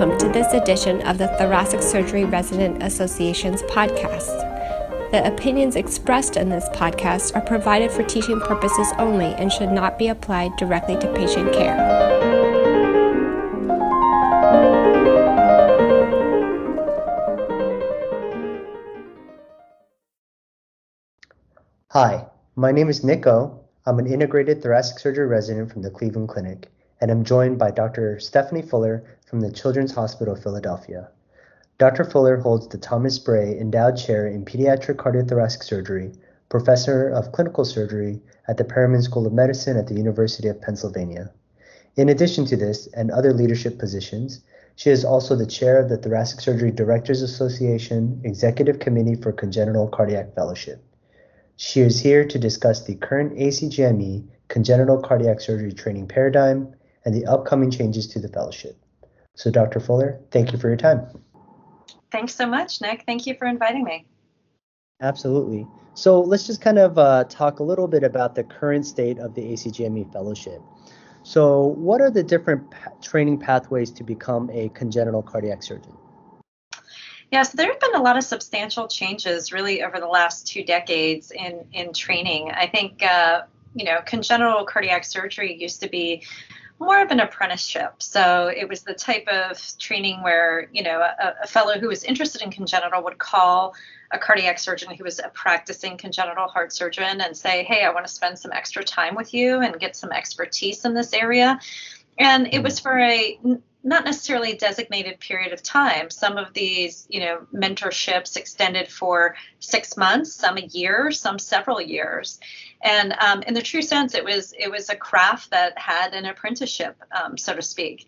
welcome to this edition of the Thoracic Surgery Resident Association's podcast. The opinions expressed in this podcast are provided for teaching purposes only and should not be applied directly to patient care. Hi, my name is Nico. I'm an integrated thoracic surgery resident from the Cleveland Clinic, and I'm joined by Dr. Stephanie Fuller from the Children's Hospital of Philadelphia. Dr. Fuller holds the Thomas Spray Endowed Chair in Pediatric Cardiothoracic Surgery, Professor of Clinical Surgery at the Perelman School of Medicine at the University of Pennsylvania. In addition to this and other leadership positions, she is also the chair of the Thoracic Surgery Directors Association Executive Committee for Congenital Cardiac Fellowship. She is here to discuss the current ACGME congenital cardiac surgery training paradigm and the upcoming changes to the fellowship. So, Dr. Fuller, thank you for your time. Thanks so much, Nick. Thank you for inviting me. Absolutely. So, let's just kind of uh, talk a little bit about the current state of the ACGME fellowship. So, what are the different pa- training pathways to become a congenital cardiac surgeon? Yeah, so there have been a lot of substantial changes really over the last two decades in in training. I think uh, you know congenital cardiac surgery used to be more of an apprenticeship. So it was the type of training where you know a, a fellow who was interested in congenital would call a cardiac surgeon who was a practicing congenital heart surgeon and say, "Hey, I want to spend some extra time with you and get some expertise in this area." And it was for a not necessarily designated period of time. Some of these, you know, mentorships extended for six months, some a year, some several years. And um, in the true sense, it was it was a craft that had an apprenticeship, um, so to speak.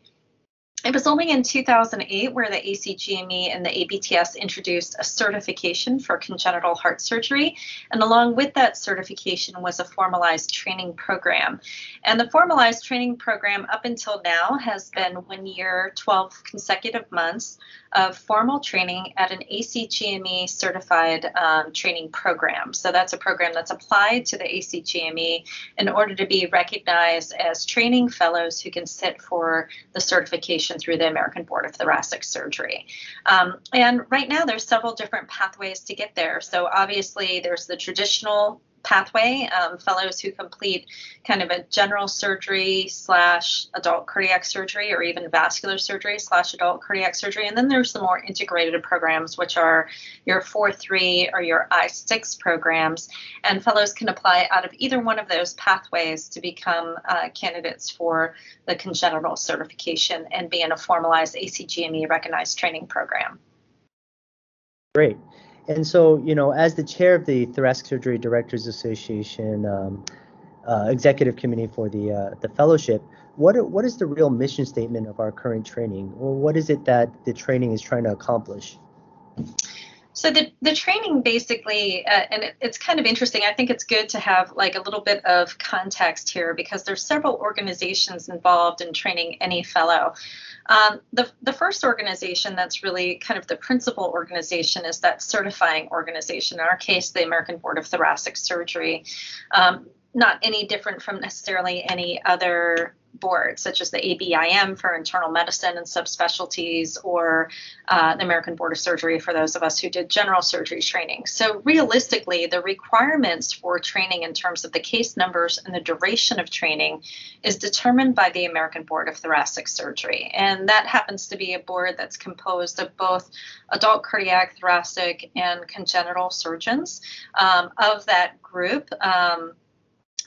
It was only in 2008 where the ACGME and the ABTS introduced a certification for congenital heart surgery. And along with that certification was a formalized training program. And the formalized training program up until now has been one year, 12 consecutive months of formal training at an ACGME certified um, training program. So that's a program that's applied to the ACGME in order to be recognized as training fellows who can sit for the certification through the American Board of Thoracic Surgery. Um, and right now, there's several different pathways to get there. So obviously, there's the traditional pathway, um, fellows who complete kind of a general surgery slash adult cardiac surgery or even vascular surgery slash adult cardiac surgery. And then there's the more integrated programs, which are your 4 3 or your I 6 programs. And fellows can apply out of either one of those pathways to become uh, candidates for the congenital certification and be in a formalized ACGME recognized training program. Great. And so, you know, as the chair of the Thoracic Surgery Directors Association um, uh, Executive Committee for the uh, the fellowship, what what is the real mission statement of our current training, or what is it that the training is trying to accomplish? So the the training basically, uh, and it, it's kind of interesting. I think it's good to have like a little bit of context here because there's several organizations involved in training any fellow. Um, the, the first organization that's really kind of the principal organization is that certifying organization, in our case, the American Board of Thoracic Surgery. Um, not any different from necessarily any other board, such as the ABIM for internal medicine and subspecialties, or uh, the American Board of Surgery for those of us who did general surgery training. So, realistically, the requirements for training in terms of the case numbers and the duration of training is determined by the American Board of Thoracic Surgery. And that happens to be a board that's composed of both adult cardiac, thoracic, and congenital surgeons. Um, of that group, um,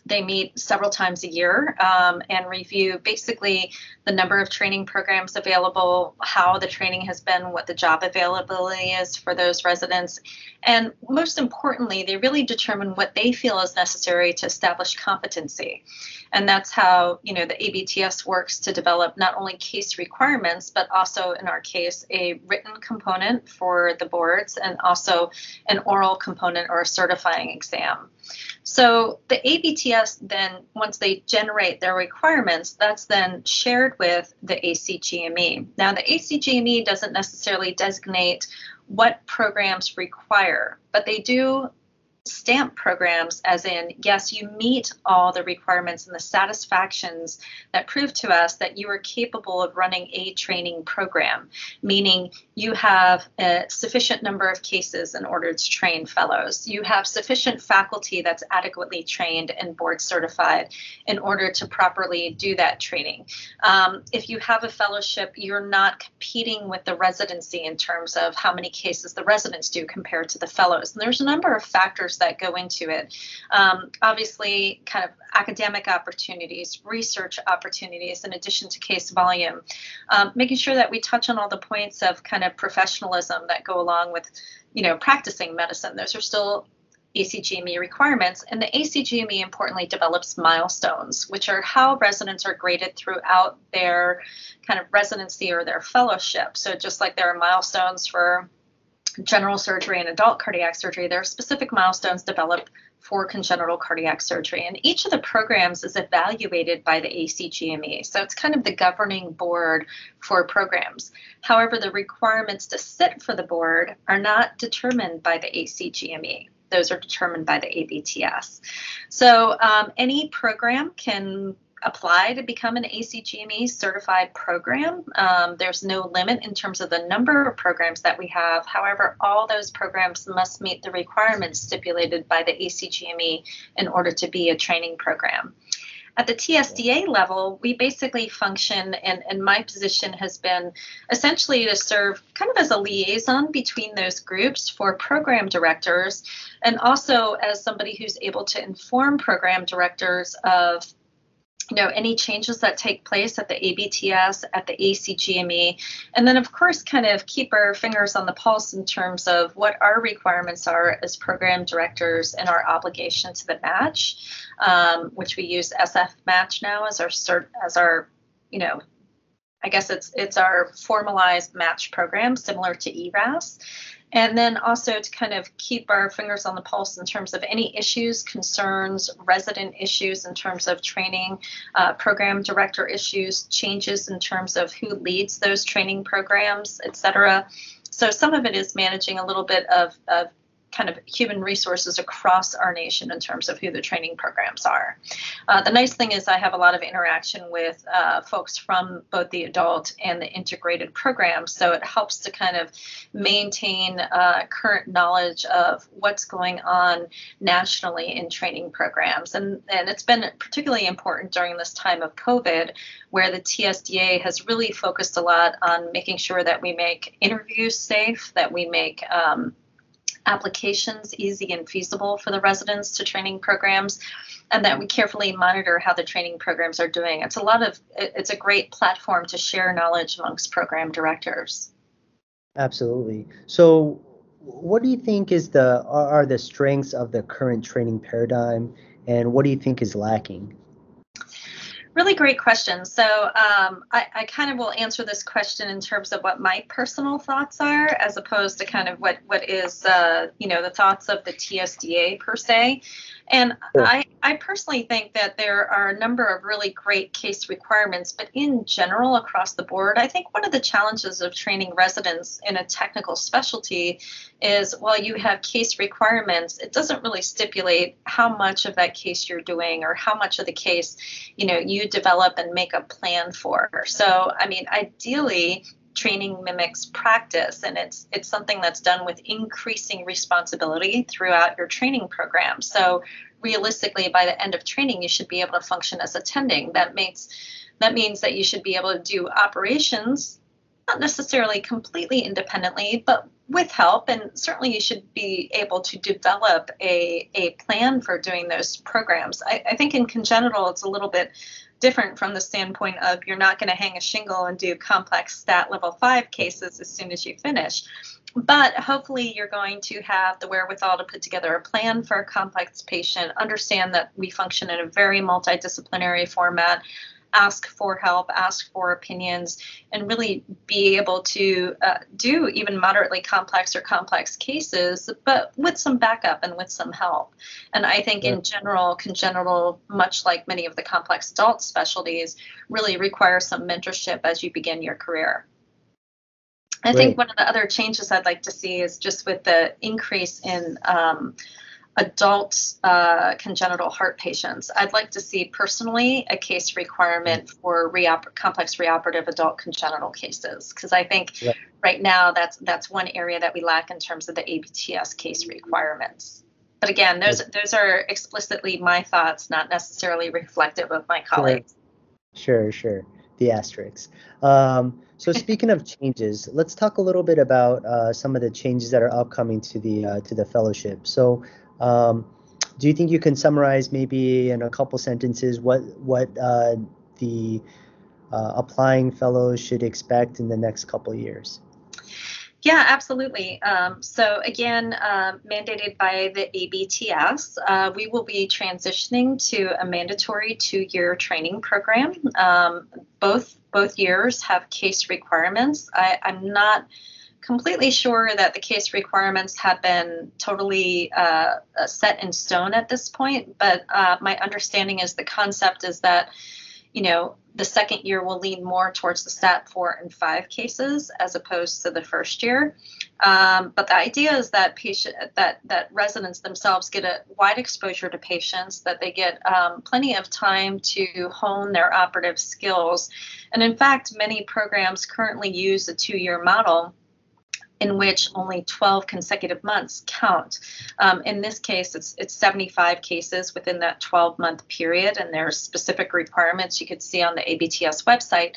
they meet several times a year um, and review basically the number of training programs available, how the training has been, what the job availability is for those residents, and most importantly, they really determine what they feel is necessary to establish competency. And that's how you know the ABTS works to develop not only case requirements, but also in our case a written component for the boards and also an oral component or a certifying exam. So the ABTS then, once they generate their requirements, that's then shared with the ACGME. Now, the ACGME doesn't necessarily designate what programs require, but they do stamp programs as in yes you meet all the requirements and the satisfactions that prove to us that you are capable of running a training program meaning you have a sufficient number of cases in order to train fellows. You have sufficient faculty that's adequately trained and board certified in order to properly do that training. Um, if you have a fellowship you're not competing with the residency in terms of how many cases the residents do compared to the fellows. And there's a number of factors that go into it. Um, obviously, kind of academic opportunities, research opportunities, in addition to case volume. Um, making sure that we touch on all the points of kind of professionalism that go along with, you know, practicing medicine. Those are still ACGME requirements, and the ACGME importantly develops milestones, which are how residents are graded throughout their kind of residency or their fellowship. So just like there are milestones for general surgery and adult cardiac surgery, there are specific milestones developed for congenital cardiac surgery. And each of the programs is evaluated by the ACGME. So it's kind of the governing board for programs. However, the requirements to sit for the board are not determined by the ACGME. Those are determined by the ABTS. So um, any program can apply to become an ACGME certified program. Um, there's no limit in terms of the number of programs that we have. However, all those programs must meet the requirements stipulated by the ACGME in order to be a training program. At the TSDA level, we basically function, and, and my position has been essentially to serve kind of as a liaison between those groups for program directors, and also as somebody who's able to inform program directors of you know any changes that take place at the ABTS, at the ACGME, and then of course kind of keep our fingers on the pulse in terms of what our requirements are as program directors and our obligation to the match, um, which we use SF Match now as our cert, as our you know I guess it's it's our formalized match program similar to ERAS and then also to kind of keep our fingers on the pulse in terms of any issues, concerns, resident issues in terms of training, uh, program director issues, changes in terms of who leads those training programs, et cetera. So some of it is managing a little bit of, of kind of human resources across our nation in terms of who the training programs are. Uh, the nice thing is I have a lot of interaction with uh, folks from both the adult and the integrated programs, so it helps to kind of maintain uh, current knowledge of what's going on nationally in training programs. And, and it's been particularly important during this time of COVID, where the TSDA has really focused a lot on making sure that we make interviews safe, that we make um, applications easy and feasible for the residents to training programs and that we carefully monitor how the training programs are doing. It's a lot of it's a great platform to share knowledge amongst program directors. Absolutely. So what do you think is the are the strengths of the current training paradigm and what do you think is lacking Really great question. So um, I, I, kind of will answer this question in terms of what my personal thoughts are, as opposed to kind of what what is uh, you know the thoughts of the TSDA per se. And sure. I, I personally think that there are a number of really great case requirements, but in general, across the board, I think one of the challenges of training residents in a technical specialty is while you have case requirements, it doesn't really stipulate how much of that case you're doing or how much of the case, you know, you develop and make a plan for. So, I mean, ideally, training mimics practice and it's it's something that's done with increasing responsibility throughout your training program. So realistically by the end of training you should be able to function as attending. That makes that means that you should be able to do operations not necessarily completely independently but with help. And certainly you should be able to develop a, a plan for doing those programs. I, I think in congenital it's a little bit different from the standpoint of you're not going to hang a shingle and do complex stat level five cases as soon as you finish. But hopefully, you're going to have the wherewithal to put together a plan for a complex patient, understand that we function in a very multidisciplinary format, ask for help, ask for opinions, and really be able to uh, do even moderately complex or complex cases, but with some backup and with some help. And I think yeah. in general, congenital, much like many of the complex adult specialties, really require some mentorship as you begin your career. I think one of the other changes I'd like to see is just with the increase in um, adult uh, congenital heart patients. I'd like to see personally a case requirement for reop- complex reoperative adult congenital cases because I think yeah. right now that's that's one area that we lack in terms of the ABTS case requirements. But again, those those are explicitly my thoughts, not necessarily reflective of my colleagues. Sure, sure. The asterisks. Um, so speaking of changes, let's talk a little bit about uh, some of the changes that are upcoming to the uh, to the fellowship. So um, do you think you can summarize maybe in a couple sentences what what uh, the uh, applying fellows should expect in the next couple years? Yeah, absolutely. Um, so again, uh, mandated by the ABTS, uh, we will be transitioning to a mandatory two-year training program. Um, both both years have case requirements. I, I'm not completely sure that the case requirements have been totally uh, uh, set in stone at this point, but uh, my understanding is the concept is that, you know, the second year will lean more towards the stat four and five cases as opposed to the first year. Um, but the idea is that patient that that residents themselves get a wide exposure to patients, that they get um, plenty of time to hone their operative skills, and in fact, many programs currently use a two-year model in which only 12 consecutive months count. Um, in this case, it's, it's 75 cases within that 12 month period, and there are specific requirements you could see on the ABTS website.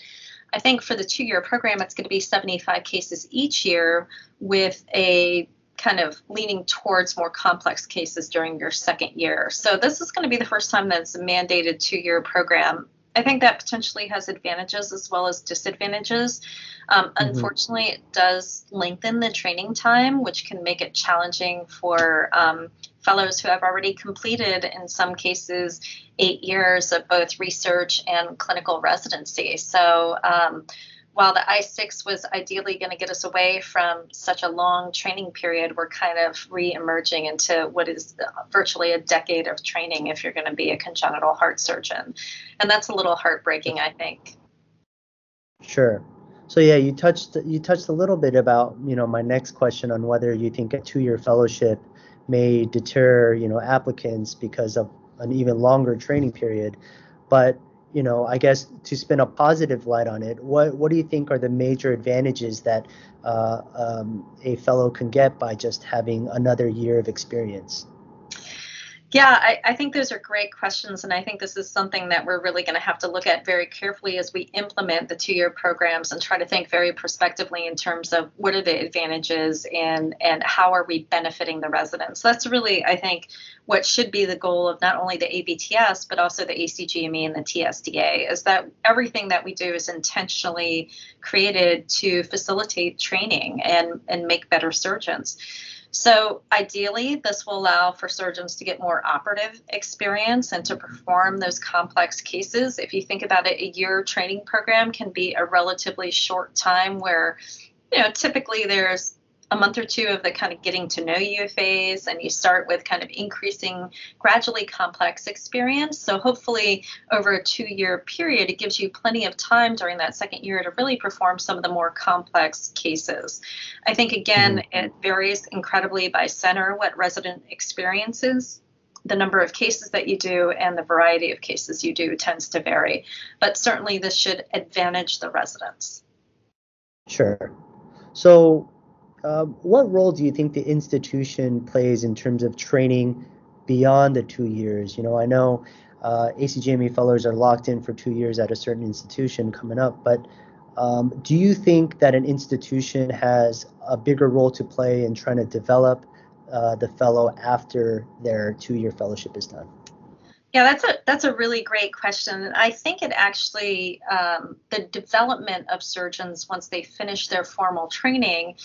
I think for the two year program, it's going to be 75 cases each year with a kind of leaning towards more complex cases during your second year. So, this is going to be the first time that it's a mandated two year program I think that potentially has advantages as well as disadvantages. Um, mm-hmm. Unfortunately, it does lengthen the training time, which can make it challenging for um, fellows who have already completed, in some cases, eight years of both research and clinical residency. So, um, while the I6 was ideally going to get us away from such a long training period, we're kind of re-emerging into what is uh, virtually a decade of training if you're going to be a congenital heart surgeon. And that's a little heartbreaking, I think. Sure. So yeah, you touched you touched a little bit about, you know, my next question on whether you think a two-year fellowship may deter, you know, applicants because of an even longer training period. But you know, I guess to spin a positive light on it, what what do you think are the major advantages that uh, um, a fellow can get by just having another year of experience? Yeah, I, I, think those are great questions. And I think this is something that we're really going to have to look at very carefully as we implement the two year programs and try to think very prospectively in terms of what are the advantages and, and how are we benefiting the residents. So that's really, I think, what should be the goal of not only the ABTS, but also the ACGME and the TSDA is that everything that we do is intentionally created to facilitate training and, and make better surgeons. So ideally, this will allow for surgeons to get more operative experience and to perform those complex cases. If you think about it, a year training program can be a relatively short time where, you know, typically there's a month or two of the kind of getting to know you phase and you start with kind of increasing gradually complex experience. So hopefully over a two year period it gives you plenty of time during that second year to really perform some of the more complex cases. I think again mm-hmm. it varies incredibly by center what resident experiences the number of cases that you do and the variety of cases you do tends to vary. But certainly this should advantage the residents. Sure. So uh, what role do you think the institution plays in terms of training beyond the two years? You know, I know uh, ACGME fellows are locked in for two years at a certain institution coming up, but um, do you think that an institution has a bigger role to play in trying to develop uh, the fellow after their two-year fellowship is done? Yeah, that's a that's a really great question. I think it actually um, the development of surgeons once they finish their formal training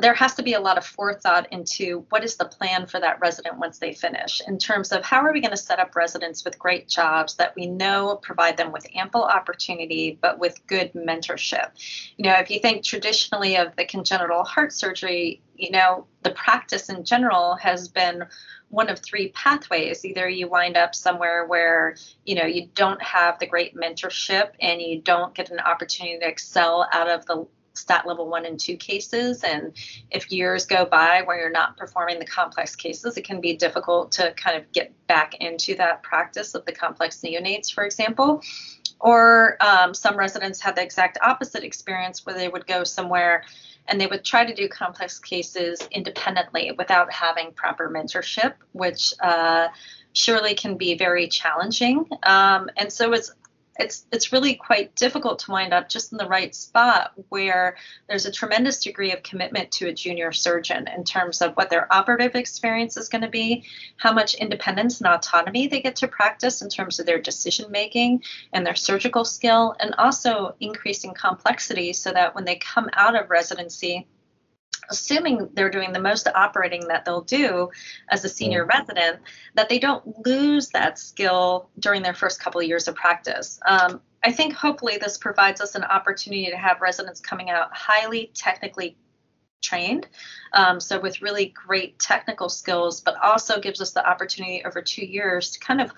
there has to be a lot of forethought into what is the plan for that resident once they finish in terms of how are we going to set up residents with great jobs that we know provide them with ample opportunity but with good mentorship. You know if you think traditionally of the congenital heart surgery you know the practice in general has been one of three pathways. Either you wind up somewhere where you know you don't have the great mentorship and you don't get an opportunity to excel out of the stat level one and two cases. And if years go by where you're not performing the complex cases, it can be difficult to kind of get back into that practice of the complex neonates, for example. Or um, some residents had the exact opposite experience where they would go somewhere and they would try to do complex cases independently without having proper mentorship, which uh, surely can be very challenging. Um, and so it's it's it's really quite difficult to wind up just in the right spot where there's a tremendous degree of commitment to a junior surgeon in terms of what their operative experience is going to be, how much independence and autonomy they get to practice in terms of their decision making and their surgical skill, and also increasing complexity so that when they come out of residency assuming they're doing the most operating that they'll do as a senior mm. resident, that they don't lose that skill during their first couple of years of practice. Um, I think hopefully this provides us an opportunity to have residents coming out highly technically trained, um, so with really great technical skills, but also gives us the opportunity over two years to kind of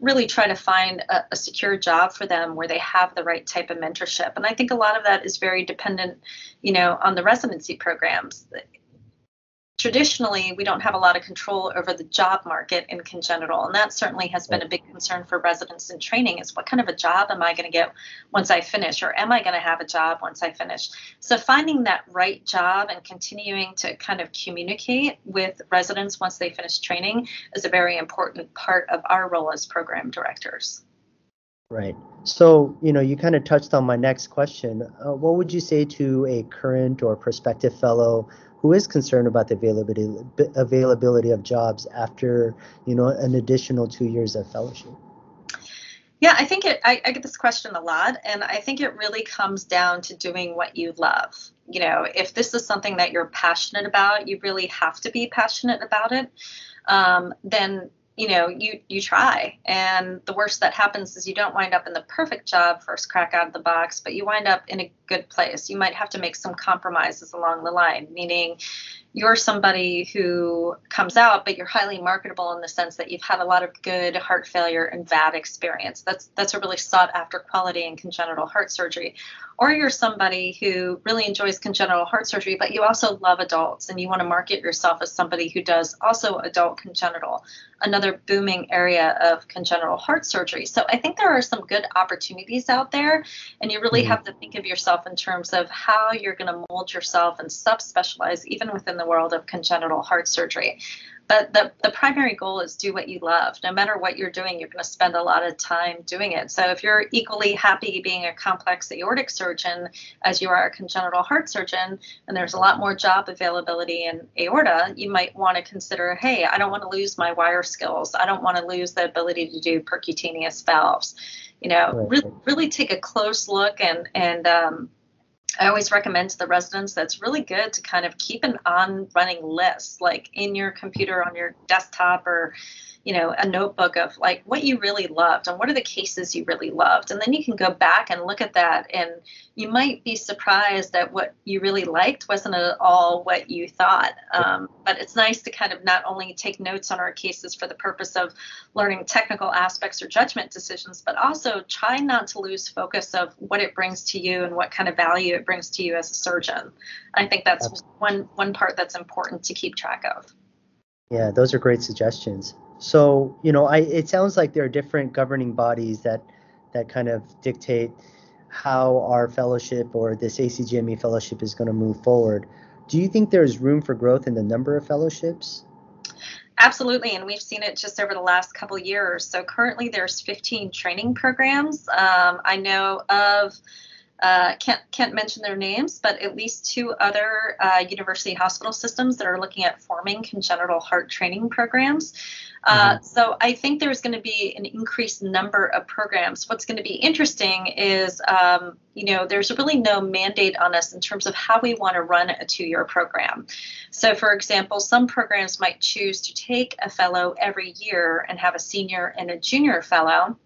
really try to find a, a, secure job for them where they have the right type of mentorship. And I think a lot of that is very dependent, you know, on the residency programs traditionally we don't have a lot of control over the job market in congenital and that certainly has been a big concern for residents in training is what kind of a job am i going to get once i finish or am i going to have a job once i finish so finding that right job and continuing to kind of communicate with residents once they finish training is a very important part of our role as program directors Right. So, you know, you kind of touched on my next question. Uh, what would you say to a current or prospective fellow who is concerned about the availability availability of jobs after you know an additional two years of fellowship? Yeah, I think it. I, I get this question a lot, and I think it really comes down to doing what you love. You know, if this is something that you're passionate about, you really have to be passionate about it. Um, then you know you you try and the worst that happens is you don't wind up in the perfect job first crack out of the box but you wind up in a good place you might have to make some compromises along the line meaning you're somebody who comes out, but you're highly marketable in the sense that you've had a lot of good heart failure and VAD experience. That's that's a really sought after quality in congenital heart surgery. Or you're somebody who really enjoys congenital heart surgery, but you also love adults and you want to market yourself as somebody who does also adult congenital, another booming area of congenital heart surgery. So I think there are some good opportunities out there, and you really mm-hmm. have to think of yourself in terms of how you're going to mold yourself and subspecialize even within the world of congenital heart surgery. But the, the primary goal is do what you love. No matter what you're doing, you're going to spend a lot of time doing it. So if you're equally happy being a complex aortic surgeon as you are a congenital heart surgeon, and there's a lot more job availability in aorta, you might want to consider, hey, I don't want to lose my wire skills. I don't want to lose the ability to do percutaneous valves. You know, right. really, really take a close look and and um, I always recommend to the residents that's really good to kind of keep an on running list, like in your computer on your desktop or you know a notebook of like what you really loved and what are the cases you really loved. And then you can go back and look at that and you might be surprised that what you really liked wasn't at all what you thought. Um, but it's nice to kind of not only take notes on our cases for the purpose of learning technical aspects or judgment decisions but also try not to lose focus of what it brings to you and what kind of value it brings to you as a surgeon. I think that's one one part that's important to keep track of. Yeah those are great suggestions so, you know, I it sounds like there are different governing bodies that that kind of dictate how our fellowship or this ACGME fellowship is going to move forward. Do you think there's room for growth in the number of fellowships? Absolutely, and we've seen it just over the last couple years. So currently, there's 15 training programs. Um, I know of uh, can't can't mention their names, but at least two other uh, university hospital systems that are looking at forming congenital heart training programs. Uh, mm-hmm. So I think there's going to be an increased number of programs. What's going to be interesting is, um, you know, there's really no mandate on us in terms of how we want to run a two-year program. So, for example, some programs might choose to take a fellow every year and have a senior and a junior fellow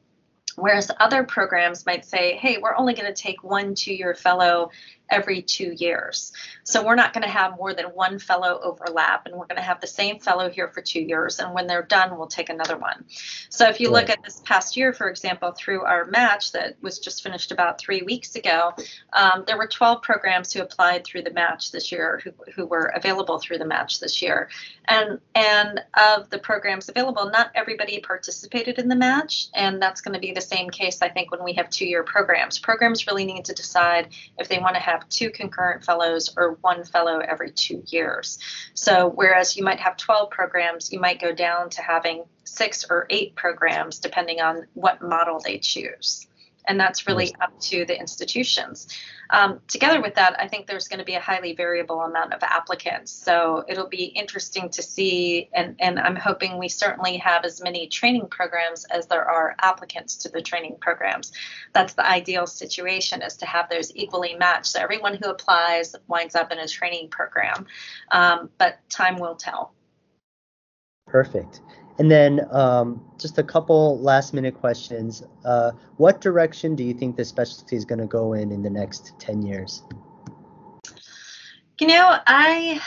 Whereas other programs might say, hey, we're only going to take one two year fellow every two years. So we're not going to have more than one fellow overlap, and we're going to have the same fellow here for two years. And when they're done, we'll take another one. So if you right. look at this past year, for example, through our match that was just finished about three weeks ago, um, there were 12 programs who applied through the match this year, who, who were available through the match this year. And and of the programs available, not everybody participated in the match, and that's going to be the same case, I think, when we have two-year programs. Programs really need to decide if they want to have have two concurrent fellows or one fellow every two years. So, whereas you might have 12 programs, you might go down to having six or eight programs depending on what model they choose and that's really up to the institutions. Um, together with that, I think there's going to be a highly variable amount of applicants. So it'll be interesting to see, and, and I'm hoping we certainly have as many training programs as there are applicants to the training programs. That's the ideal situation is to have those equally matched. So everyone who applies winds up in a training program, um, but time will tell. Perfect. And then um, just a couple last minute questions. Uh, what direction do you think the specialty is going to go in in the next 10 years? You know, I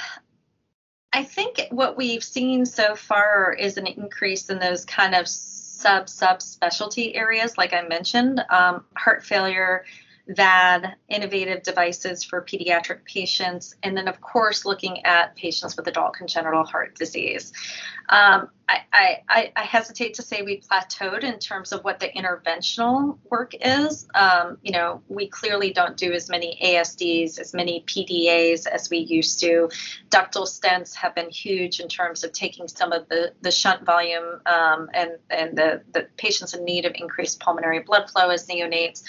I think what we've seen so far is an increase in those kind of sub sub specialty areas, like I mentioned, um, heart failure, VAD, innovative devices for pediatric patients, and then, of course, looking at patients with adult congenital heart disease. Um, I, I, I, hesitate to say we plateaued in terms of what the interventional work is. Um, you know, we clearly don't do as many ASDs, as many PDAs as we used to. Ductal stents have been huge in terms of taking some of the, the shunt volume um, and, and the, the patients in need of increased pulmonary blood flow as neonates.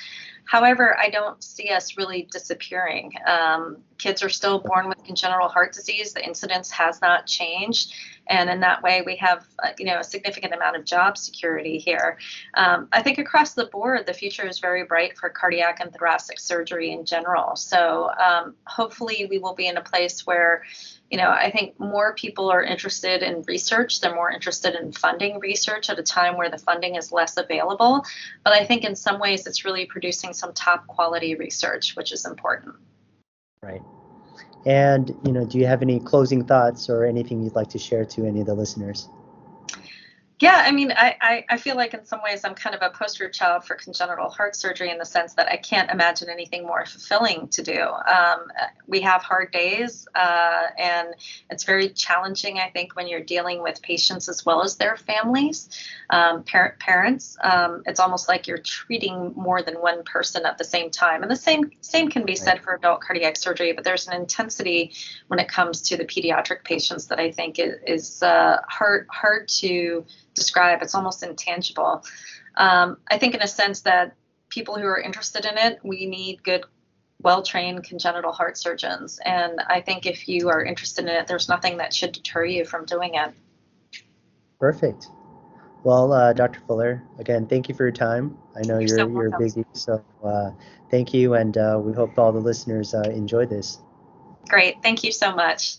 However, I don't see us really disappearing. Um, kids are still born with congenital heart disease. The incidence has not changed, and in that way, we have uh, you know a significant amount of job security here. Um, I think across the board, the future is very bright for cardiac and thoracic surgery in general. So um, hopefully, we will be in a place where you know, I think more people are interested in research. They're more interested in funding research at a time where the funding is less available. But I think in some ways it's really producing some top quality research, which is important. Right. And, you know, do you have any closing thoughts or anything you'd like to share to any of the listeners? Yeah, I mean, I, I, I, feel like in some ways I'm kind of a poster child for congenital heart surgery in the sense that I can't imagine anything more fulfilling to do. Um, we have hard days, uh, and it's very challenging, I think, when you're dealing with patients as well as their families, um, parent parents. Um, it's almost like you're treating more than one person at the same time, and the same same can be said for adult cardiac surgery. But there's an intensity when it comes to the pediatric patients that I think is, is uh, hard hard to describe. It's almost intangible. Um, I think, in a sense, that people who are interested in it, we need good, well trained congenital heart surgeons. And I think if you are interested in it, there's nothing that should deter you from doing it. Perfect. Well, uh, Dr. Fuller, again, thank you for your time. I know you're you're, so you're busy, so uh, thank you, and uh, we hope all the listeners uh, enjoy this. Great. Thank you so much.